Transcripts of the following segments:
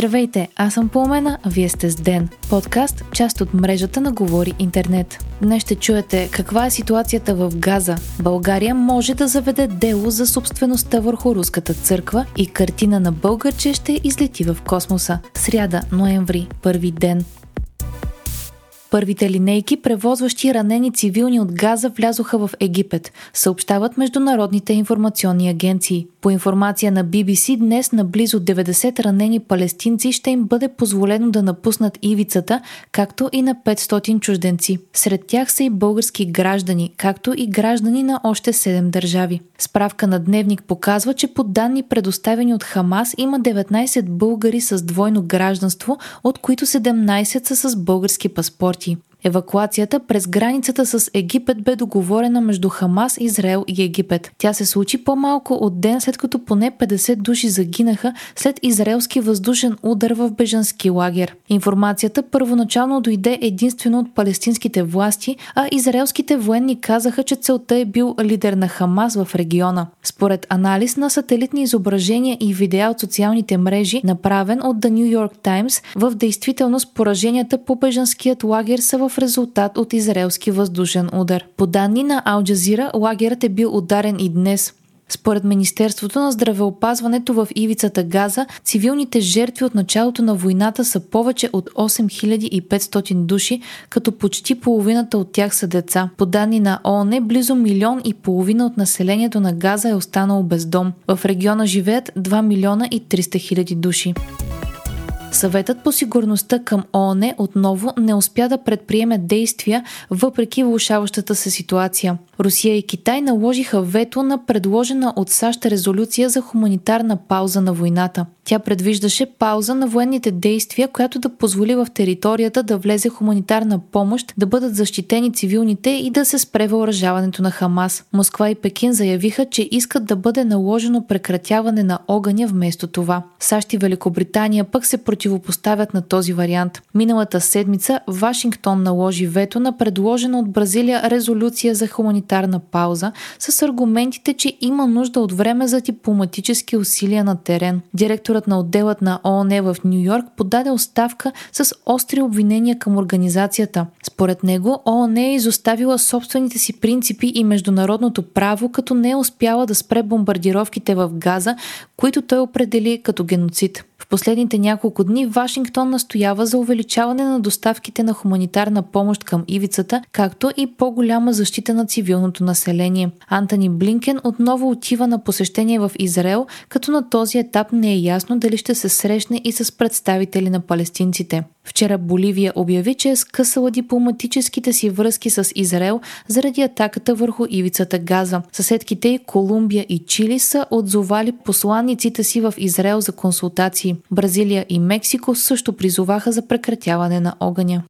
Здравейте, аз съм Пламена, а вие сте с Ден. Подкаст, част от мрежата на Говори Интернет. Днес ще чуете каква е ситуацията в Газа. България може да заведе дело за собствеността върху руската църква и картина на българче ще излети в космоса. Сряда, ноември, първи ден. Първите линейки, превозващи ранени цивилни от Газа, влязоха в Египет, съобщават международните информационни агенции. По информация на BBC, днес на близо 90 ранени палестинци ще им бъде позволено да напуснат ивицата, както и на 500 чужденци. Сред тях са и български граждани, както и граждани на още 7 държави. Справка на Дневник показва, че по данни предоставени от Хамас има 19 българи с двойно гражданство, от които 17 са с български паспорти. Евакуацията през границата с Египет бе договорена между Хамас, Израел и Египет. Тя се случи по-малко от ден след като поне 50 души загинаха след израелски въздушен удар в бежански лагер. Информацията първоначално дойде единствено от палестинските власти, а израелските военни казаха, че целта е бил лидер на Хамас в региона. Според анализ на сателитни изображения и видеа от социалните мрежи, направен от The New York Times, в действителност пораженията по бежанският лагер са в в резултат от израелски въздушен удар. По данни на Ал Джазира, лагерът е бил ударен и днес. Според Министерството на здравеопазването в ивицата Газа, цивилните жертви от началото на войната са повече от 8500 души, като почти половината от тях са деца. По данни на ООН, близо милион и половина от населението на Газа е останало без дом. В региона живеят 2 милиона и 300 хиляди души. Съветът по сигурността към ООН отново не успя да предприеме действия въпреки влушаващата се ситуация. Русия и Китай наложиха вето на предложена от САЩ резолюция за хуманитарна пауза на войната. Тя предвиждаше пауза на военните действия, която да позволи в територията да влезе хуманитарна помощ, да бъдат защитени цивилните и да се спре въоръжаването на Хамас. Москва и Пекин заявиха, че искат да бъде наложено прекратяване на огъня вместо това. САЩ и Великобритания пък се противопоставят на този вариант. Миналата седмица Вашингтон наложи вето на предложена от Бразилия резолюция за хуманитарна пауза с аргументите, че има нужда от време за дипломатически усилия на терен. Директорът директорът на отделът на ООН в Нью Йорк подаде оставка с остри обвинения към организацията. Според него ООН е изоставила собствените си принципи и международното право, като не е успяла да спре бомбардировките в Газа, които той определи като геноцид. В последните няколко дни Вашингтон настоява за увеличаване на доставките на хуманитарна помощ към ивицата, както и по-голяма защита на цивилното население. Антони Блинкен отново отива на посещение в Израел, като на този етап не е ясно дали ще се срещне и с представители на палестинците. Вчера Боливия обяви, че е скъсала дипломатическите си връзки с Израел заради атаката върху ивицата Газа. Съседките и Колумбия и Чили са отзовали посланниците си в Израел за консултации. Бразилия и Мексико също призоваха за прекратяване на огъня.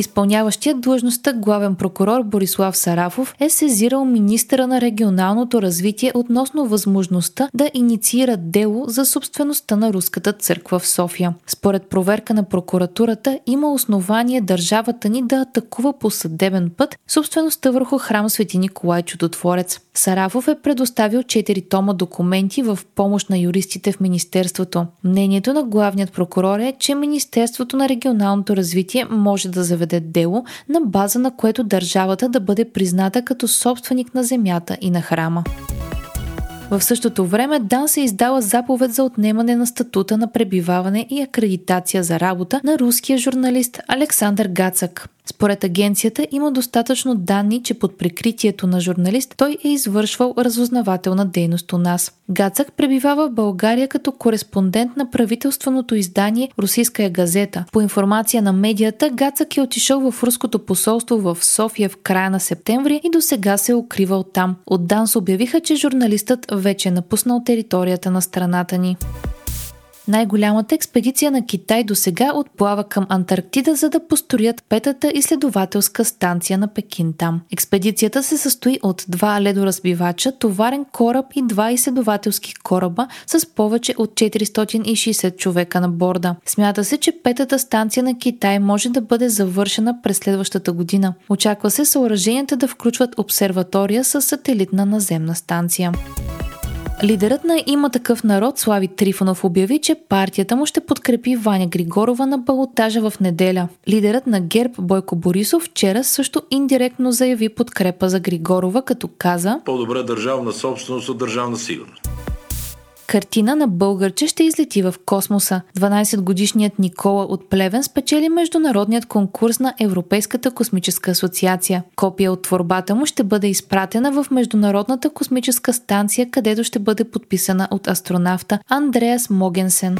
Изпълняващият длъжността главен прокурор Борислав Сарафов е сезирал министъра на регионалното развитие относно възможността да инициира дело за собствеността на Руската църква в София. Според проверка на прокуратурата има основание държавата ни да атакува по съдебен път собствеността върху храм Свети Николай Чудотворец. Сарафов е предоставил 4 тома документи в помощ на юристите в Министерството. Мнението на главният прокурор е, че Министерството на регионалното развитие може да заведе заведе дело, на база на което държавата да бъде призната като собственик на земята и на храма. В същото време Дан се издала заповед за отнемане на статута на пребиваване и акредитация за работа на руския журналист Александър Гацък. Според агенцията има достатъчно данни, че под прикритието на журналист той е извършвал разузнавателна дейност у нас. Гацък пребивава в България като кореспондент на правителственото издание Русийская газета. По информация на медията, Гацък е отишъл в руското посолство в София в края на септември и до сега се е укривал там. От ДАНС обявиха, че журналистът вече е напуснал територията на страната ни. Най-голямата експедиция на Китай до сега отплава към Антарктида, за да построят петата изследователска станция на Пекин там. Експедицията се състои от два ледоразбивача, товарен кораб и два изследователски кораба с повече от 460 човека на борда. Смята се, че петата станция на Китай може да бъде завършена през следващата година. Очаква се съоръженията да включват обсерватория с сателитна наземна станция. Лидерът на има такъв народ Слави Трифонов обяви, че партията му ще подкрепи Ваня Григорова на балотажа в неделя. Лидерът на ГЕРБ Бойко Борисов вчера също индиректно заяви подкрепа за Григорова, като каза По-добре държавна собственост от държавна сигурност картина на българче ще излети в космоса. 12-годишният Никола от Плевен спечели международният конкурс на Европейската космическа асоциация. Копия от творбата му ще бъде изпратена в Международната космическа станция, където ще бъде подписана от астронавта Андреас Могенсен.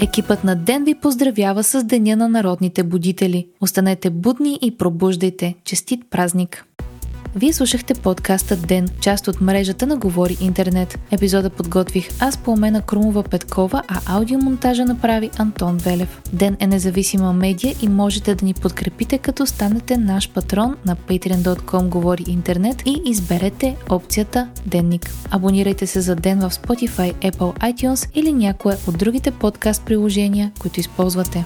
Екипът на Ден ви поздравява с Деня на народните будители. Останете будни и пробуждайте. Честит празник! Вие слушахте подкаста Ден, част от мрежата на Говори Интернет. Епизода подготвих аз по умена Крумова Петкова, а аудиомонтажа направи Антон Велев. Ден е независима медия и можете да ни подкрепите като станете наш патрон на patreon.com Говори Интернет и изберете опцията Денник. Абонирайте се за Ден в Spotify, Apple, iTunes или някое от другите подкаст приложения, които използвате.